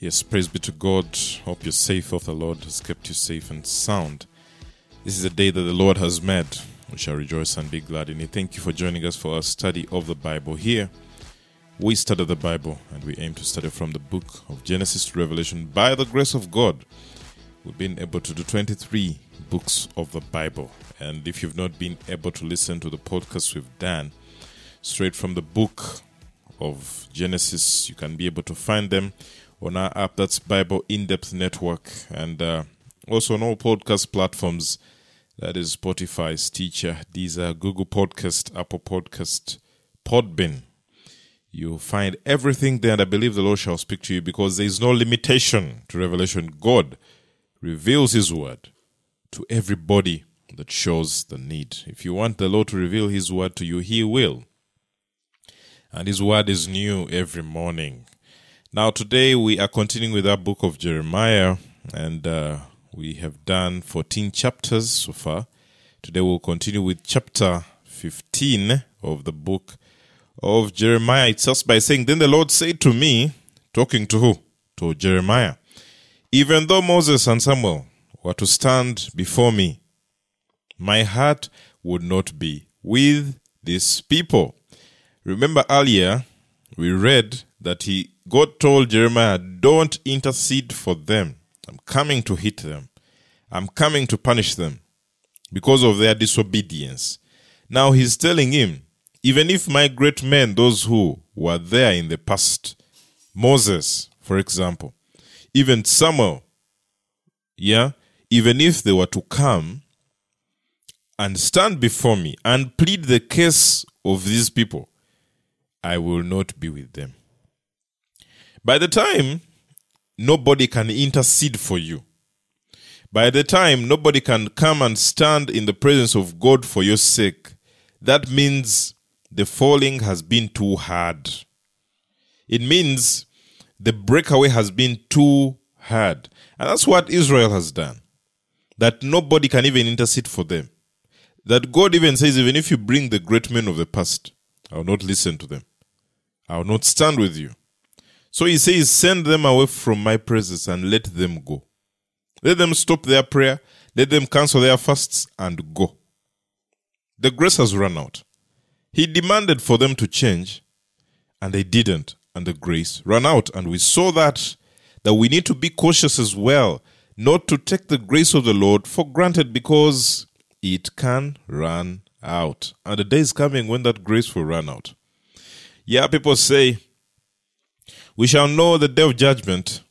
Yes, praise be to God. Hope you're safe. Hope the Lord has kept you safe and sound. This is a day that the Lord has made. We shall rejoice and be glad in it. Thank you for joining us for our study of the Bible. Here, we study the Bible and we aim to study from the book of Genesis to Revelation. By the grace of God, we've been able to do 23 books of the Bible. And if you've not been able to listen to the podcast we've done straight from the book of Genesis, you can be able to find them on our app that's Bible In Depth Network and uh, also on all podcast platforms that is Spotify, Stitcher, Deezer, Google Podcast, Apple Podcast, Podbean. You'll find everything there, and I believe the Lord shall speak to you because there is no limitation to revelation. God reveals His word to everybody that shows the need. If you want the Lord to reveal His word to you, He will. And His word is new every morning. Now, today we are continuing with our book of Jeremiah, and uh, we have done 14 chapters so far. Today we'll continue with chapter 15 of the book of Jeremiah. It starts by saying, Then the Lord said to me, talking to who? To Jeremiah. Even though Moses and Samuel were to stand before me, my heart would not be with these people. Remember earlier, we read that he God told Jeremiah, Don't intercede for them. I'm coming to hit them. I'm coming to punish them because of their disobedience. Now he's telling him, even if my great men, those who were there in the past, Moses, for example, even Samuel, yeah, even if they were to come and stand before me and plead the case of these people, I will not be with them. By the time nobody can intercede for you, by the time nobody can come and stand in the presence of God for your sake, that means the falling has been too hard. It means the breakaway has been too hard. And that's what Israel has done. That nobody can even intercede for them. That God even says, even if you bring the great men of the past, I will not listen to them. I will not stand with you. So he says, Send them away from my presence and let them go. Let them stop their prayer, let them cancel their fasts and go. The grace has run out. He demanded for them to change, and they didn't, and the grace ran out. And we saw that that we need to be cautious as well, not to take the grace of the Lord for granted because it can run out. And the day is coming when that grace will run out. Yeah, people say, we shall know the day of judgment,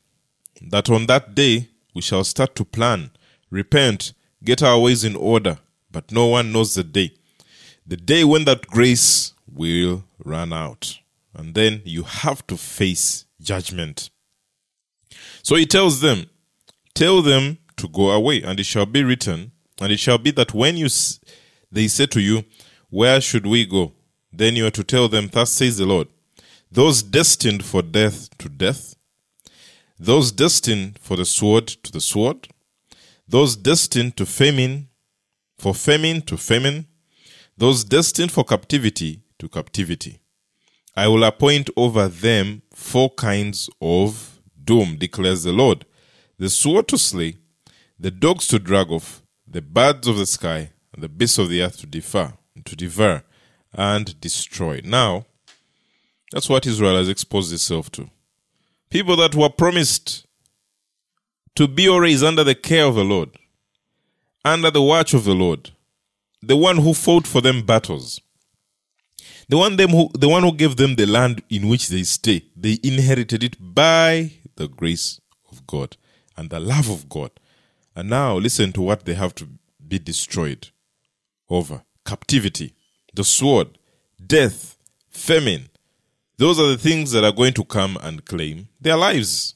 that on that day we shall start to plan, repent, get our ways in order, but no one knows the day. The day when that grace will run out. And then you have to face judgment. So he tells them, Tell them to go away, and it shall be written, and it shall be that when you they say to you, Where should we go? Then you are to tell them, Thus says the Lord those destined for death to death, those destined for the sword to the sword, those destined to famine, for famine to famine, those destined for captivity to captivity. I will appoint over them four kinds of doom, declares the Lord the sword to slay, the dogs to drag off, the birds of the sky, and the beasts of the earth to devour, to devour and destroy. Now, that's what Israel has exposed itself to. People that were promised to be is under the care of the Lord, under the watch of the Lord, the one who fought for them battles, the one them who the one who gave them the land in which they stay. They inherited it by the grace of God and the love of God. And now listen to what they have to be destroyed over captivity, the sword, death, famine, those are the things that are going to come and claim their lives.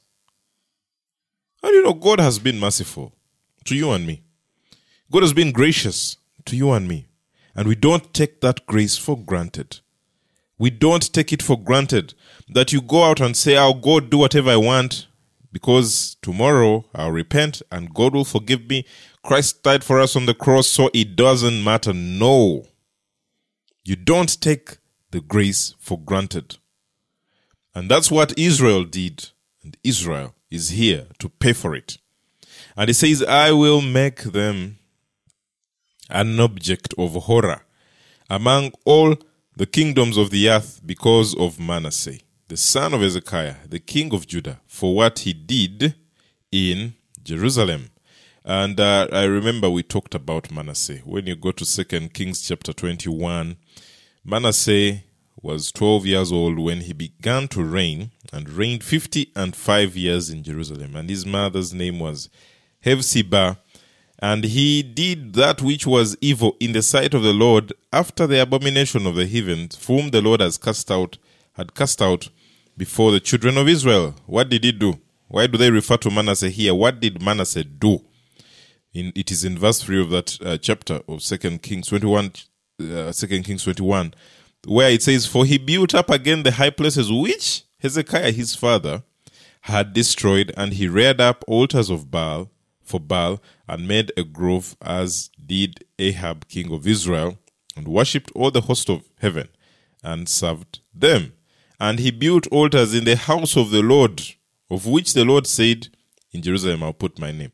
And you know, God has been merciful to you and me. God has been gracious to you and me. And we don't take that grace for granted. We don't take it for granted that you go out and say, I'll go do whatever I want because tomorrow I'll repent and God will forgive me. Christ died for us on the cross, so it doesn't matter. No. You don't take the grace for granted. And that's what Israel did. And Israel is here to pay for it. And he says, I will make them an object of horror among all the kingdoms of the earth because of Manasseh, the son of Hezekiah, the king of Judah, for what he did in Jerusalem. And uh, I remember we talked about Manasseh. When you go to Second Kings chapter 21, Manasseh was 12 years old when he began to reign and reigned 50 and 5 years in Jerusalem. And his mother's name was Hephzibah. And he did that which was evil in the sight of the Lord after the abomination of the heathens, whom the Lord has cast out, had cast out before the children of Israel. What did he do? Why do they refer to Manasseh here? What did Manasseh do? In, it is in verse 3 of that uh, chapter of Second Kings 21, uh, 2 Kings 21, where it says, For he built up again the high places which Hezekiah his father had destroyed, and he reared up altars of Baal for Baal, and made a grove as did Ahab king of Israel, and worshipped all the host of heaven, and served them. And he built altars in the house of the Lord, of which the Lord said, In Jerusalem I'll put my name.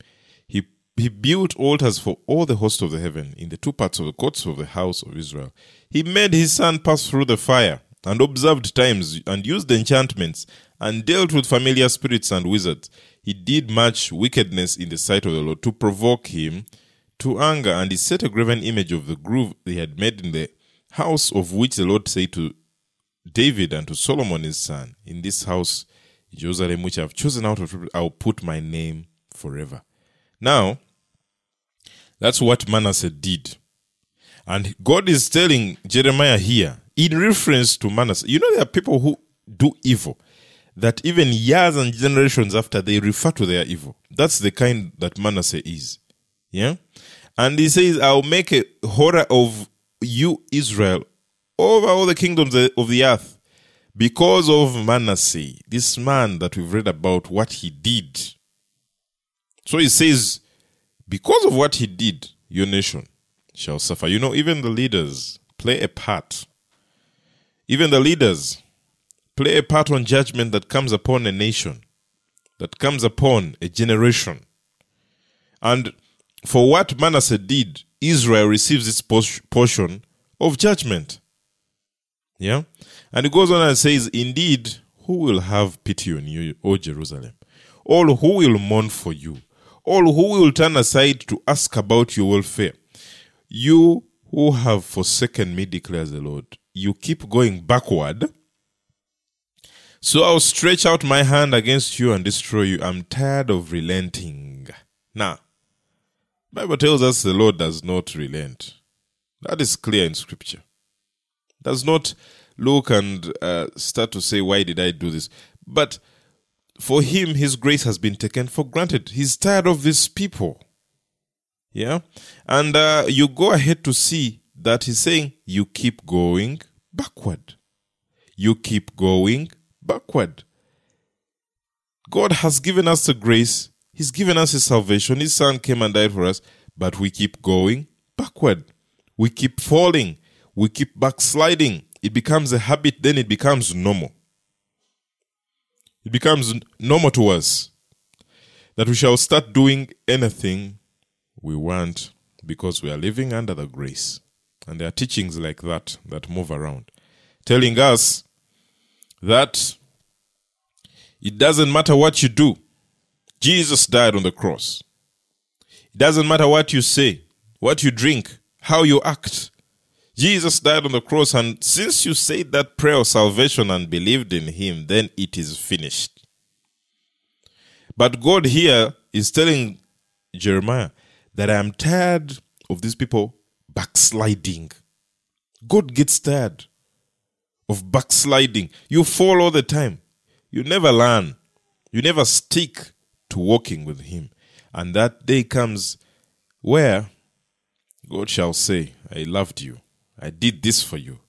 He, built altars for all the host of the heaven in the two parts of the courts of the house of Israel. He made his son pass through the fire, and observed times, and used enchantments, and dealt with familiar spirits and wizards. He did much wickedness in the sight of the Lord to provoke him to anger, and he set a graven image of the grove he had made in the house of which the Lord said to David and to Solomon his son, In this house, Jerusalem, which I have chosen out of I'll put my name forever. Now, that's what Manasseh did. And God is telling Jeremiah here, in reference to Manasseh, you know, there are people who do evil that even years and generations after they refer to their evil. That's the kind that Manasseh is. Yeah? And he says, I'll make a horror of you, Israel, over all the kingdoms of the earth because of Manasseh, this man that we've read about what he did. So he says, because of what he did, your nation shall suffer. You know, even the leaders play a part. Even the leaders play a part on judgment that comes upon a nation, that comes upon a generation. And for what Manasseh did, Israel receives its portion of judgment. Yeah? And it goes on and says, Indeed, who will have pity on you, O Jerusalem? All who will mourn for you, all who will turn aside to ask about your welfare. You who have forsaken me, declares the Lord, you keep going backward. So I'll stretch out my hand against you and destroy you. I'm tired of relenting. Now, Bible tells us the Lord does not relent. That is clear in scripture. Does not look and uh, start to say, Why did I do this? But for him, his grace has been taken for granted. He's tired of these people. Yeah? And uh, you go ahead to see that he's saying, You keep going backward. You keep going backward. God has given us the grace, He's given us His salvation. His Son came and died for us, but we keep going backward. We keep falling. We keep backsliding. It becomes a habit, then it becomes normal. It becomes normal to us that we shall start doing anything we want because we are living under the grace. And there are teachings like that that move around, telling us that it doesn't matter what you do. Jesus died on the cross. It doesn't matter what you say, what you drink, how you act. Jesus died on the cross, and since you said that prayer of salvation and believed in Him, then it is finished. But God here is telling Jeremiah that I am tired of these people backsliding. God gets tired of backsliding. You fall all the time. You never learn. You never stick to walking with Him. And that day comes where God shall say, I loved you. I did this for you.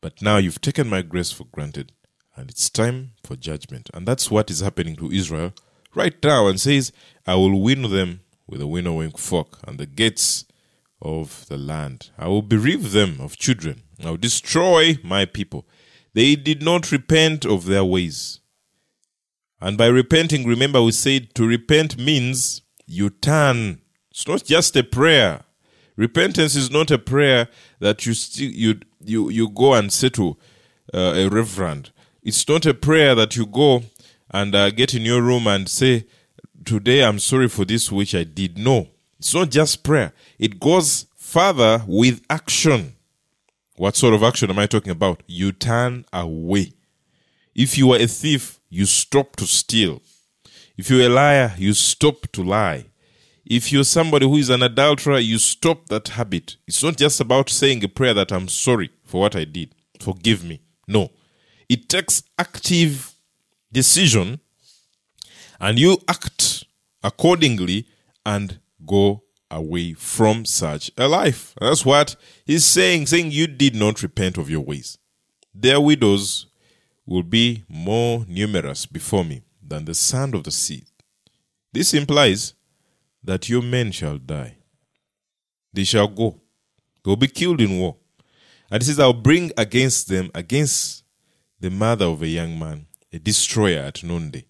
But now you've taken my grace for granted, and it's time for judgment. And that's what is happening to Israel right now, and says, I will win them with a winnowing fork and the gates of the land. I will bereave them of children. I will destroy my people. They did not repent of their ways. And by repenting, remember we said to repent means you turn. It's not just a prayer. Repentance is not a prayer that you you you you go and to uh, a reverend. It's not a prayer that you go and uh, get in your room and say, "Today I'm sorry for this which I did." No, it's not just prayer. It goes further with action. What sort of action am I talking about? You turn away. If you are a thief, you stop to steal. If you're a liar, you stop to lie. If you're somebody who is an adulterer, you stop that habit. It's not just about saying a prayer that I'm sorry for what I did, forgive me. No. It takes active decision and you act accordingly and go away from such a life. That's what he's saying, saying you did not repent of your ways. Their widows will be more numerous before me than the sand of the sea. This implies that your men shall die. They shall go. They will be killed in war. And he says, I'll bring against them, against the mother of a young man, a destroyer at noonday.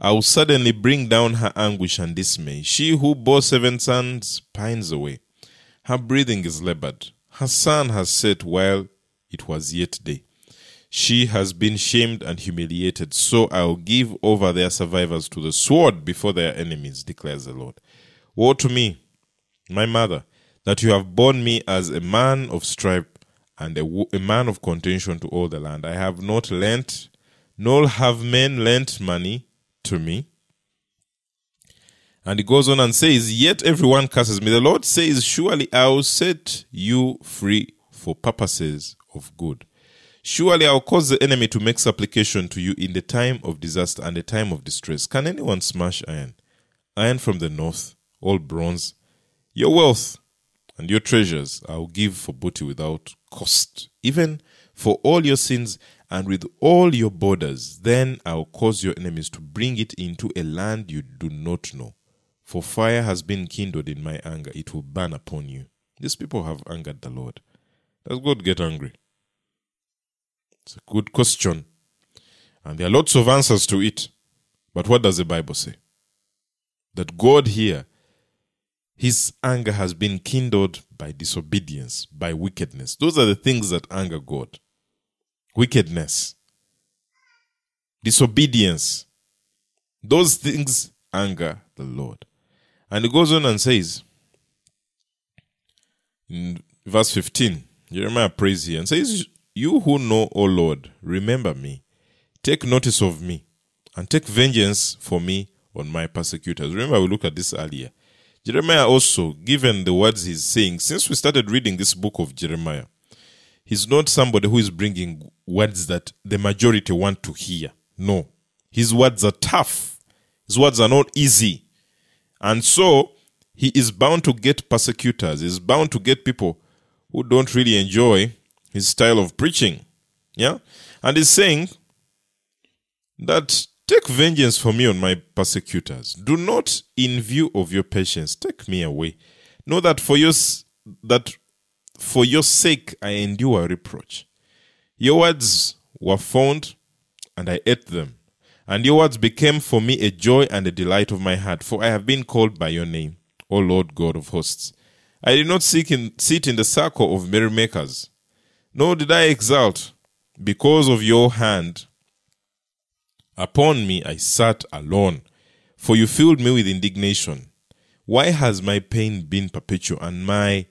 I will suddenly bring down her anguish and dismay. She who bore seven sons pines away. Her breathing is labored. Her sun has set while it was yet day. She has been shamed and humiliated, so I will give over their survivors to the sword before their enemies, declares the Lord. Woe to me, my mother, that you have borne me as a man of strife and a, a man of contention to all the land. I have not lent, nor have men lent money to me. And he goes on and says, Yet everyone curses me. The Lord says, Surely I will set you free for purposes of good. Surely I will cause the enemy to make supplication to you in the time of disaster and the time of distress. Can anyone smash iron? Iron from the north all bronze. Your wealth and your treasures I will give for booty without cost, even for all your sins and with all your borders. Then I will cause your enemies to bring it into a land you do not know. For fire has been kindled in my anger, it will burn upon you. These people have angered the Lord. Does God get angry? It's a good question. And there are lots of answers to it. But what does the Bible say? That God here his anger has been kindled by disobedience, by wickedness. Those are the things that anger God wickedness, disobedience. Those things anger the Lord. And he goes on and says in verse 15, Jeremiah prays here and says, You who know, O Lord, remember me, take notice of me, and take vengeance for me on my persecutors. Remember, we looked at this earlier. Jeremiah also, given the words he's saying, since we started reading this book of Jeremiah, he's not somebody who is bringing words that the majority want to hear. No. His words are tough. His words are not easy. And so he is bound to get persecutors. He's bound to get people who don't really enjoy his style of preaching. Yeah? And he's saying that Take vengeance for me on my persecutors. Do not, in view of your patience, take me away. Know that for your that for your sake I endure reproach. Your words were found, and I ate them, and your words became for me a joy and a delight of my heart. For I have been called by your name, O Lord God of hosts. I did not seek in, sit in the circle of merrymakers, nor did I exult because of your hand Upon me I sat alone, for you filled me with indignation. Why has my pain been perpetual and my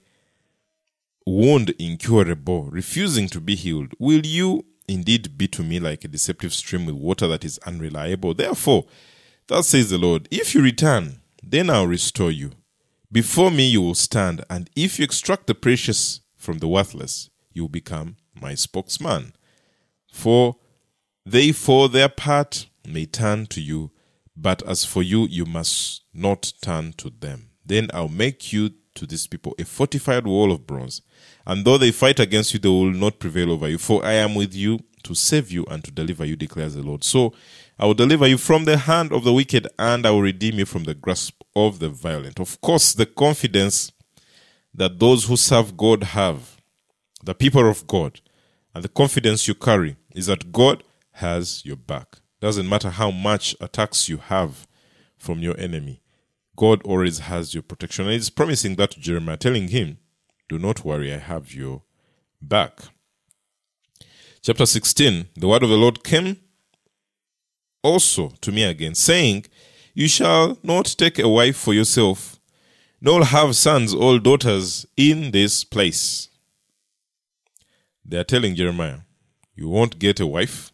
wound incurable, refusing to be healed? Will you indeed be to me like a deceptive stream with water that is unreliable? Therefore, thus says the Lord, if you return, then I'll restore you. Before me you will stand, and if you extract the precious from the worthless, you will become my spokesman. For they, for their part, may turn to you, but as for you, you must not turn to them. Then I'll make you to these people a fortified wall of bronze, and though they fight against you, they will not prevail over you. For I am with you to save you and to deliver you, declares the Lord. So I will deliver you from the hand of the wicked, and I will redeem you from the grasp of the violent. Of course, the confidence that those who serve God have, the people of God, and the confidence you carry is that God has your back. Doesn't matter how much attacks you have from your enemy, God always has your protection. And he's promising that to Jeremiah, telling him, Do not worry, I have your back. Chapter 16 The word of the Lord came also to me again, saying, You shall not take a wife for yourself, nor have sons or daughters in this place. They are telling Jeremiah, You won't get a wife,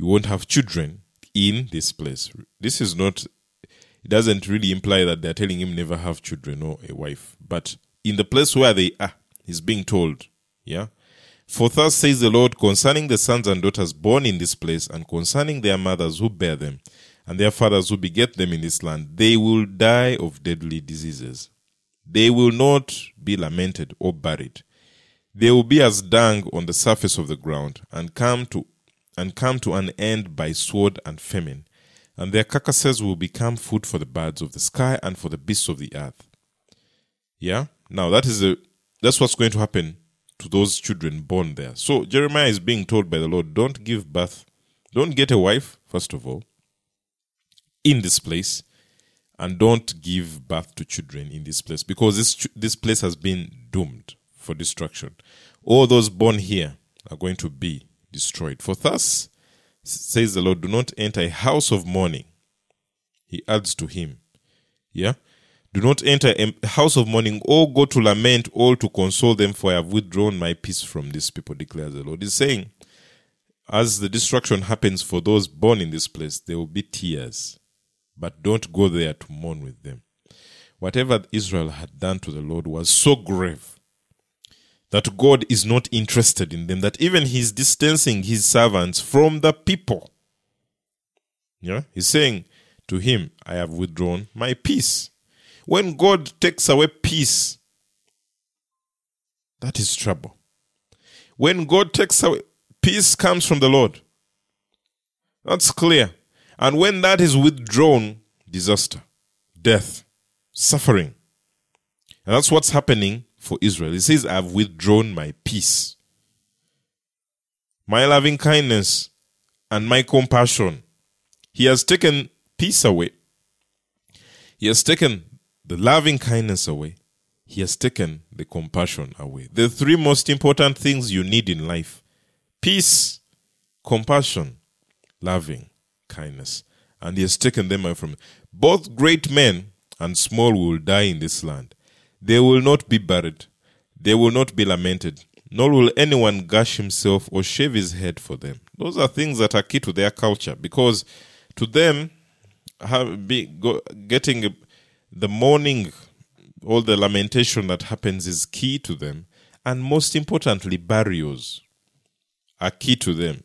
you won't have children in this place. This is not, it doesn't really imply that they're telling him never have children or a wife. But in the place where they are, he's being told, yeah. For thus says the Lord concerning the sons and daughters born in this place, and concerning their mothers who bear them, and their fathers who beget them in this land, they will die of deadly diseases. They will not be lamented or buried. They will be as dung on the surface of the ground, and come to and come to an end by sword and famine, and their carcasses will become food for the birds of the sky and for the beasts of the earth. Yeah? Now that is a that's what's going to happen to those children born there. So Jeremiah is being told by the Lord, don't give birth, don't get a wife, first of all, in this place, and don't give birth to children in this place because this this place has been doomed for destruction. All those born here are going to be destroyed. For thus says the Lord, do not enter a house of mourning. He adds to him, yeah. Do not enter a house of mourning or go to lament or to console them, for I have withdrawn my peace from these people, declares the Lord. He's saying, as the destruction happens for those born in this place, there will be tears, but don't go there to mourn with them. Whatever Israel had done to the Lord was so grave that God is not interested in them, that even He's distancing His servants from the people. Yeah, He's saying to him, I have withdrawn my peace. When God takes away peace, that is trouble. When God takes away peace comes from the Lord. That's clear. And when that is withdrawn, disaster, death, suffering. And that's what's happening for Israel. He says, I've withdrawn my peace, my loving kindness, and my compassion. He has taken peace away. He has taken the loving kindness away. He has taken the compassion away. The three most important things you need in life peace, compassion, loving kindness. And he has taken them away from both great men and small will die in this land. They will not be buried, they will not be lamented, nor will anyone gash himself or shave his head for them. Those are things that are key to their culture because to them, be, go, getting the mourning, all the lamentation that happens is key to them. And most importantly, burials are key to them.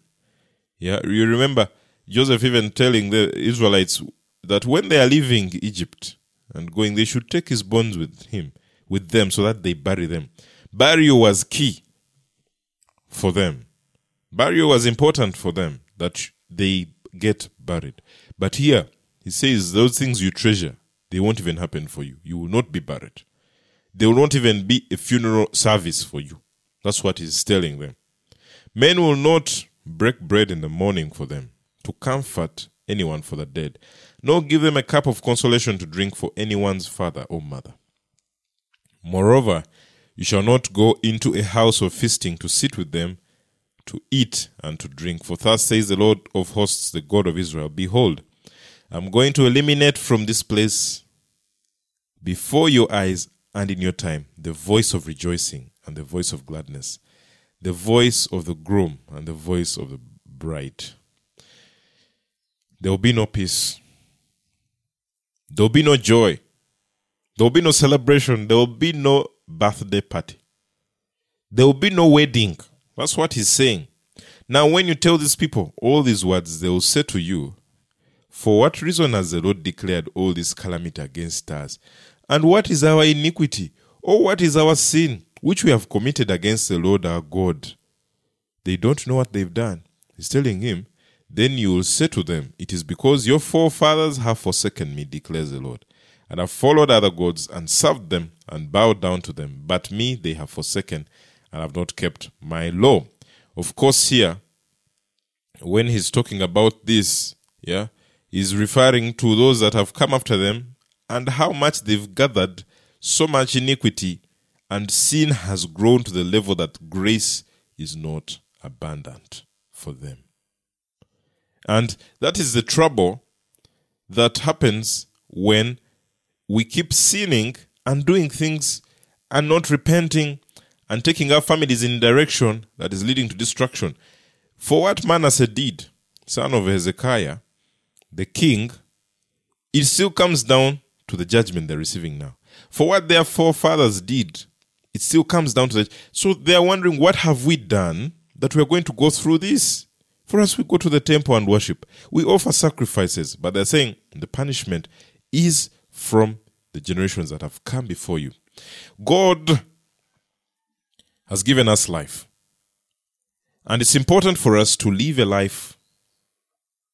Yeah, you remember Joseph even telling the Israelites that when they are leaving Egypt and going, they should take his bones with him with them so that they bury them. Burial was key for them. Burial was important for them that they get buried. But here, he says those things you treasure, they won't even happen for you. You will not be buried. There will not even be a funeral service for you. That's what he's telling them. Men will not break bread in the morning for them to comfort anyone for the dead, nor give them a cup of consolation to drink for anyone's father or mother. Moreover, you shall not go into a house of feasting to sit with them, to eat and to drink. For thus says the Lord of hosts, the God of Israel Behold, I'm going to eliminate from this place before your eyes and in your time the voice of rejoicing and the voice of gladness, the voice of the groom and the voice of the bride. There will be no peace. There will be no joy. There will be no celebration. There will be no birthday party. There will be no wedding. That's what he's saying. Now, when you tell these people all these words, they will say to you, For what reason has the Lord declared all this calamity against us? And what is our iniquity? Or what is our sin, which we have committed against the Lord our God? They don't know what they've done. He's telling him, Then you will say to them, It is because your forefathers have forsaken me, declares the Lord and have followed other gods and served them and bowed down to them. But me they have forsaken and have not kept my law. Of course, here, when he's talking about this, yeah, he's referring to those that have come after them and how much they've gathered so much iniquity and sin has grown to the level that grace is not abundant for them. And that is the trouble that happens when we keep sinning and doing things and not repenting and taking our families in direction that is leading to destruction. For what Manasseh did, son of Hezekiah, the king, it still comes down to the judgment they're receiving now. For what their forefathers did, it still comes down to that. So they are wondering, what have we done that we are going to go through this? For us, we go to the temple and worship. We offer sacrifices, but they're saying the punishment is from the generations that have come before you. God has given us life. And it's important for us to live a life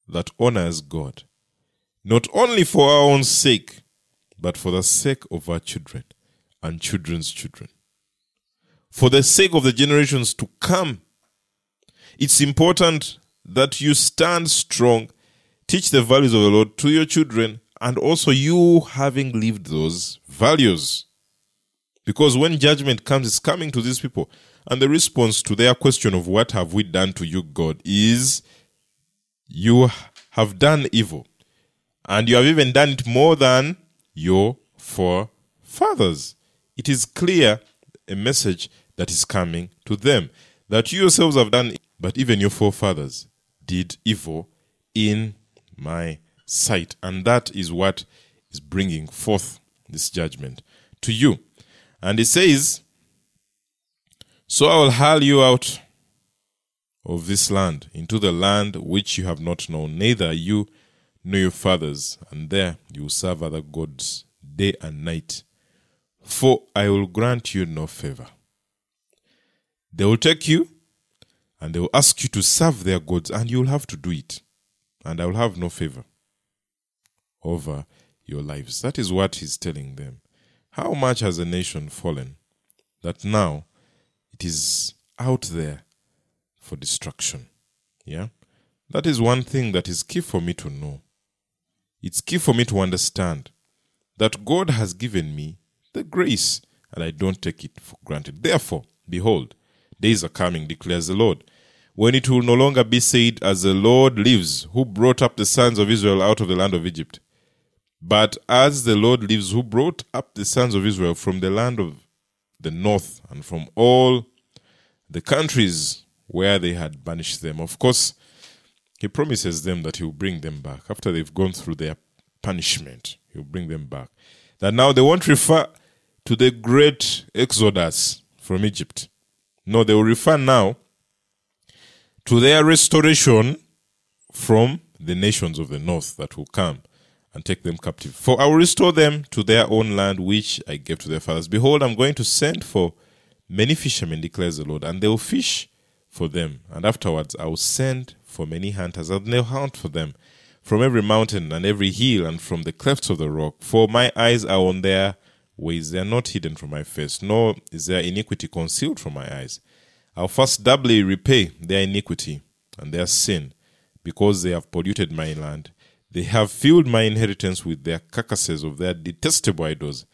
that honors God, not only for our own sake, but for the sake of our children and children's children. For the sake of the generations to come, it's important that you stand strong, teach the values of the Lord to your children, and also you having lived those values. Because when judgment comes, it's coming to these people. And the response to their question of what have we done to you, God, is you have done evil. And you have even done it more than your forefathers. It is clear a message that is coming to them that you yourselves have done, but even your forefathers did evil in my sight. And that is what is bringing forth this judgment to you. And he says, So I will hurl you out of this land into the land which you have not known, neither you nor your fathers, and there you will serve other gods day and night. For I will grant you no favor. They will take you and they will ask you to serve their gods, and you will have to do it. And I will have no favor over your lives. That is what he's telling them. How much has a nation fallen that now it is out there for destruction? Yeah? That is one thing that is key for me to know. It's key for me to understand that God has given me the grace and I don't take it for granted. Therefore, behold, days are coming, declares the Lord, when it will no longer be said, As the Lord lives, who brought up the sons of Israel out of the land of Egypt, but as the Lord lives, who brought up the sons of Israel from the land of the north and from all the countries where they had banished them. Of course, he promises them that he will bring them back after they've gone through their punishment. He'll bring them back. That now they won't refer to the great exodus from Egypt. No, they will refer now to their restoration from the nations of the north that will come and take them captive. For I will restore them to their own land, which I gave to their fathers. Behold, I'm going to send for many fishermen, declares the Lord, and they will fish for them. And afterwards, I will send for many hunters, and they'll hunt for them from every mountain and every hill and from the clefts of the rock. For my eyes are on their ways, they are not hidden from my face, nor is their iniquity concealed from my eyes. I'll first doubly repay their iniquity and their sin, because they have polluted my land they have filled my inheritance with their carcasses of their detestable idols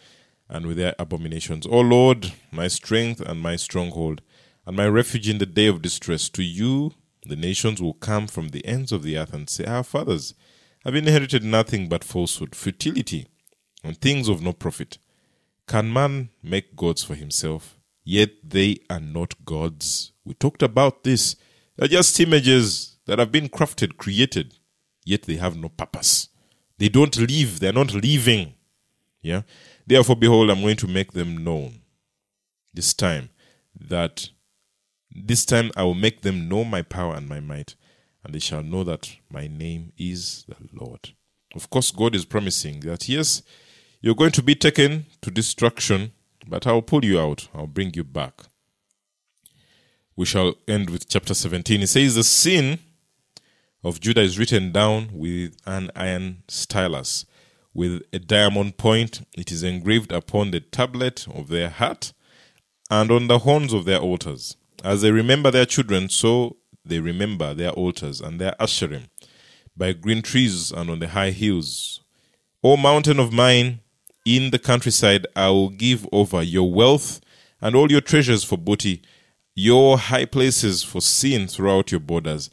and with their abominations. O Lord, my strength and my stronghold, and my refuge in the day of distress, to you the nations will come from the ends of the earth and say, Our fathers have inherited nothing but falsehood, futility, and things of no profit. Can man make gods for himself? Yet they are not gods. We talked about this. They're just images that have been crafted, created yet they have no purpose. They don't live, they're not living. Yeah. Therefore, behold, I'm going to make them known this time that this time I will make them know my power and my might, and they shall know that my name is the Lord. Of course, God is promising that yes, you're going to be taken to destruction, but I'll pull you out, I'll bring you back. We shall end with chapter 17. It says, The sin of Judah is written down with an iron stylus. With a diamond point, it is engraved upon the tablet of their heart and on the horns of their altars. As they remember their children, so they remember their altars and their asherim. by green trees and on the high hills. O mountain of mine, in the countryside I will give over your wealth and all your treasures for booty, your high places for sin throughout your borders.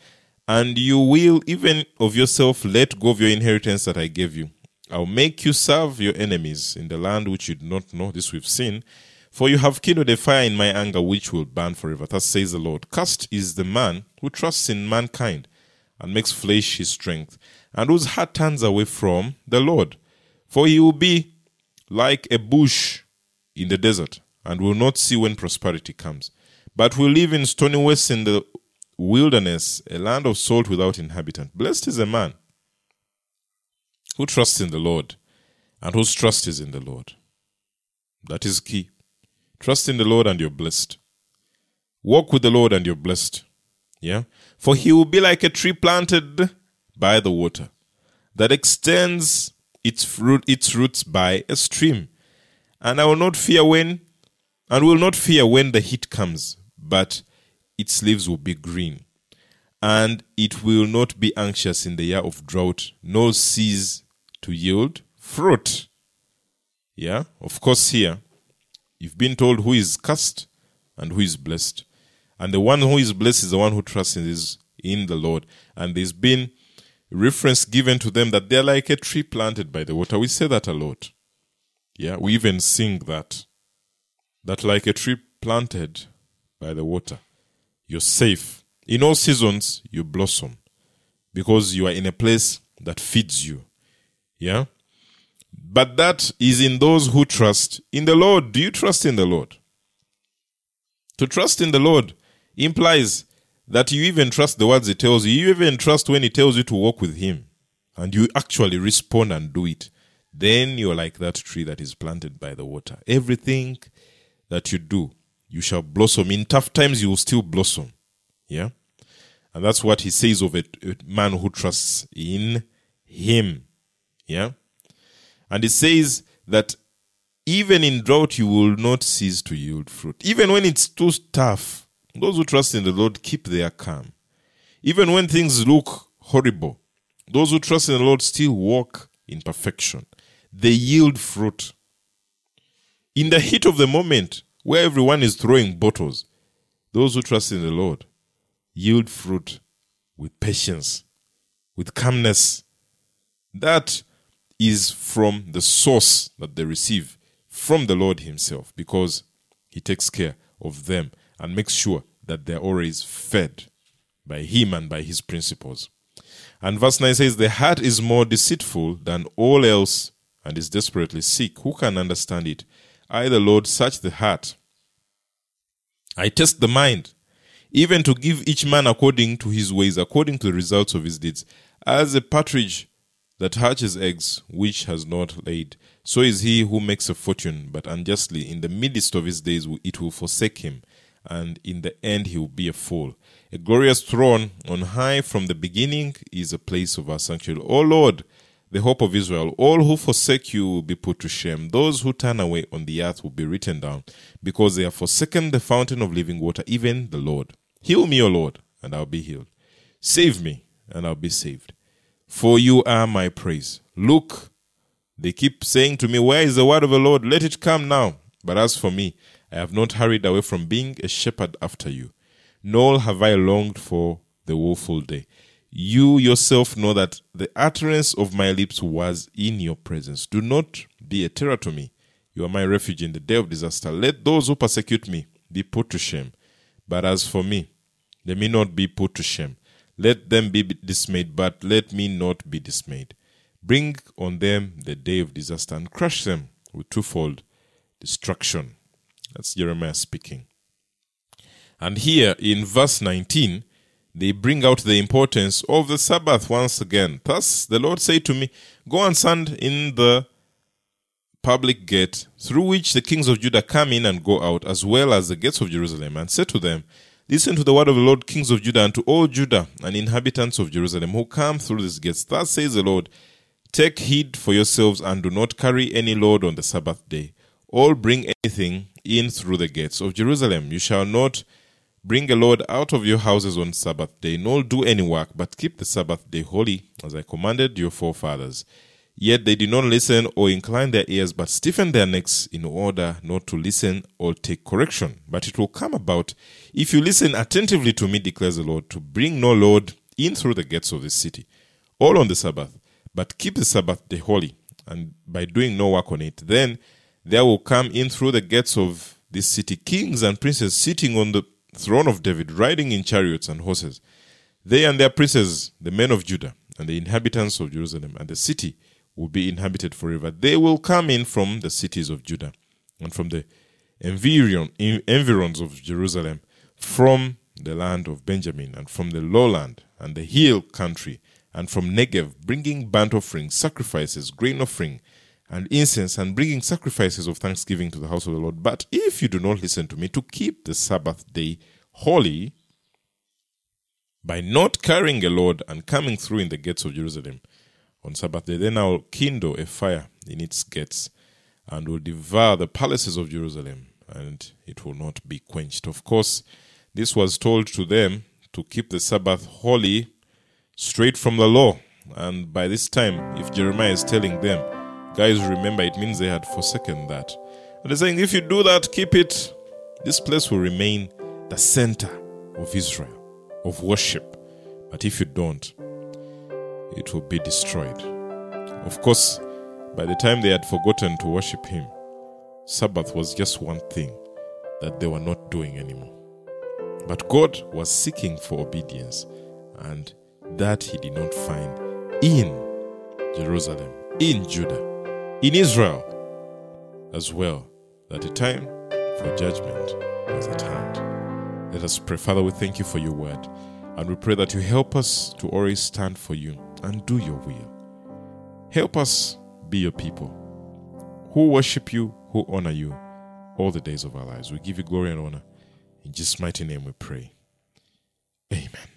And you will even of yourself let go of your inheritance that I gave you. I'll make you serve your enemies in the land which you do not know. This we've seen. For you have kindled a fire in my anger which will burn forever. Thus says the Lord. Cursed is the man who trusts in mankind and makes flesh his strength, and whose heart turns away from the Lord. For he will be like a bush in the desert, and will not see when prosperity comes, but will live in stony wastes in the wilderness, a land of salt without inhabitant. Blessed is a man who trusts in the Lord, and whose trust is in the Lord. That is key. Trust in the Lord and you're blessed. Walk with the Lord and you're blessed. Yeah? For he will be like a tree planted by the water that extends its fruit its roots by a stream. And I will not fear when and will not fear when the heat comes, but its leaves will be green. And it will not be anxious in the year of drought, nor cease to yield fruit. Yeah, of course, here you've been told who is cursed and who is blessed. And the one who is blessed is the one who trusts in, in the Lord. And there's been reference given to them that they're like a tree planted by the water. We say that a lot. Yeah, we even sing that. That like a tree planted by the water, you're safe. In all seasons, you blossom because you are in a place that feeds you. Yeah? But that is in those who trust in the Lord. Do you trust in the Lord? To trust in the Lord implies that you even trust the words He tells you. You even trust when He tells you to walk with Him. And you actually respond and do it. Then you're like that tree that is planted by the water. Everything that you do, you shall blossom. In tough times, you will still blossom. Yeah? And that's what He says of a, a man who trusts in Him. Yeah? And he says that even in drought you will not cease to yield fruit. Even when it's too tough, those who trust in the Lord keep their calm. Even when things look horrible, those who trust in the Lord still walk in perfection. They yield fruit. In the heat of the moment, where everyone is throwing bottles, those who trust in the Lord yield fruit with patience, with calmness. That is from the source that they receive from the Lord Himself because He takes care of them and makes sure that they're always fed by Him and by His principles. And verse 9 says, The heart is more deceitful than all else and is desperately sick. Who can understand it? I, the Lord, search the heart. I test the mind, even to give each man according to his ways, according to the results of his deeds. As a partridge that hatches eggs which has not laid. So is he who makes a fortune, but unjustly. In the midst of his days it will forsake him, and in the end he will be a fool. A glorious throne on high from the beginning is a place of our sanctuary. O Lord, the hope of Israel, all who forsake you will be put to shame. Those who turn away on the earth will be written down, because they have forsaken the fountain of living water, even the Lord. Heal me, O Lord, and I'll be healed. Save me, and I'll be saved for you are my praise. Look, they keep saying to me, Where is the word of the Lord? Let it come now. But as for me, I have not hurried away from being a shepherd after you, nor have I longed for the woeful day. You yourself know that the utterance of my lips was in your presence. Do not be a terror to me. You are my refuge in the day of disaster. Let those who persecute me be put to shame. But as for me, let me not be put to shame. Let them be dismayed, but let me not be dismayed. Bring on them the day of disaster and crush them with twofold destruction. That's Jeremiah speaking. And here in verse 19, they bring out the importance of the Sabbath once again. Thus the Lord said to me, Go and stand in the public gate through which the kings of Judah come in and go out, as well as the gates of Jerusalem, and say to them, Listen to the word of the Lord, kings of Judah, and to all Judah and inhabitants of Jerusalem who come through these gates. Thus says the Lord Take heed for yourselves and do not carry any load on the Sabbath day. All bring anything in through the gates of Jerusalem. You shall not Bring a load out of your houses on Sabbath day, nor do any work, but keep the Sabbath day holy, as I commanded your forefathers. Yet they did not listen or incline their ears, but stiffened their necks in order not to listen or take correction. But it will come about, if you listen attentively to me, declares the Lord, to bring no load in through the gates of the city, all on the Sabbath, but keep the Sabbath day holy, and by doing no work on it. Then there will come in through the gates of this city kings and princes sitting on the throne of David, riding in chariots and horses. They and their princes, the men of Judah, and the inhabitants of Jerusalem, and the city will be inhabited forever. They will come in from the cities of Judah and from the environ, environs of Jerusalem, from the land of Benjamin, and from the lowland and the hill country, and from Negev, bringing burnt offerings, sacrifices, grain offering, and incense, and bringing sacrifices of thanksgiving to the house of the Lord. But if you do not listen to me to keep the Sabbath day holy, by not carrying a load and coming through in the gates of Jerusalem on Sabbath day, then I will kindle a fire in its gates and will devour the palaces of Jerusalem, and it will not be quenched. Of course, this was told to them to keep the Sabbath holy straight from the law. And by this time, if Jeremiah is telling them, guys, remember, it means they had forsaken that. And they're saying, if you do that, keep it, this place will remain the center of Israel, of worship. But if you don't, it will be destroyed. Of course, by the time they had forgotten to worship Him, Sabbath was just one thing that they were not doing anymore. But God was seeking for obedience, and that He did not find in Jerusalem, in Judah, in Israel as well, that the time for judgment was at hand. Let us pray. Father, we thank you for your word, and we pray that you help us to always stand for you and do your will. Help us be your people who worship you, who honor you all the days of our lives. We give you glory and honor. In Jesus' mighty name we pray. Amen.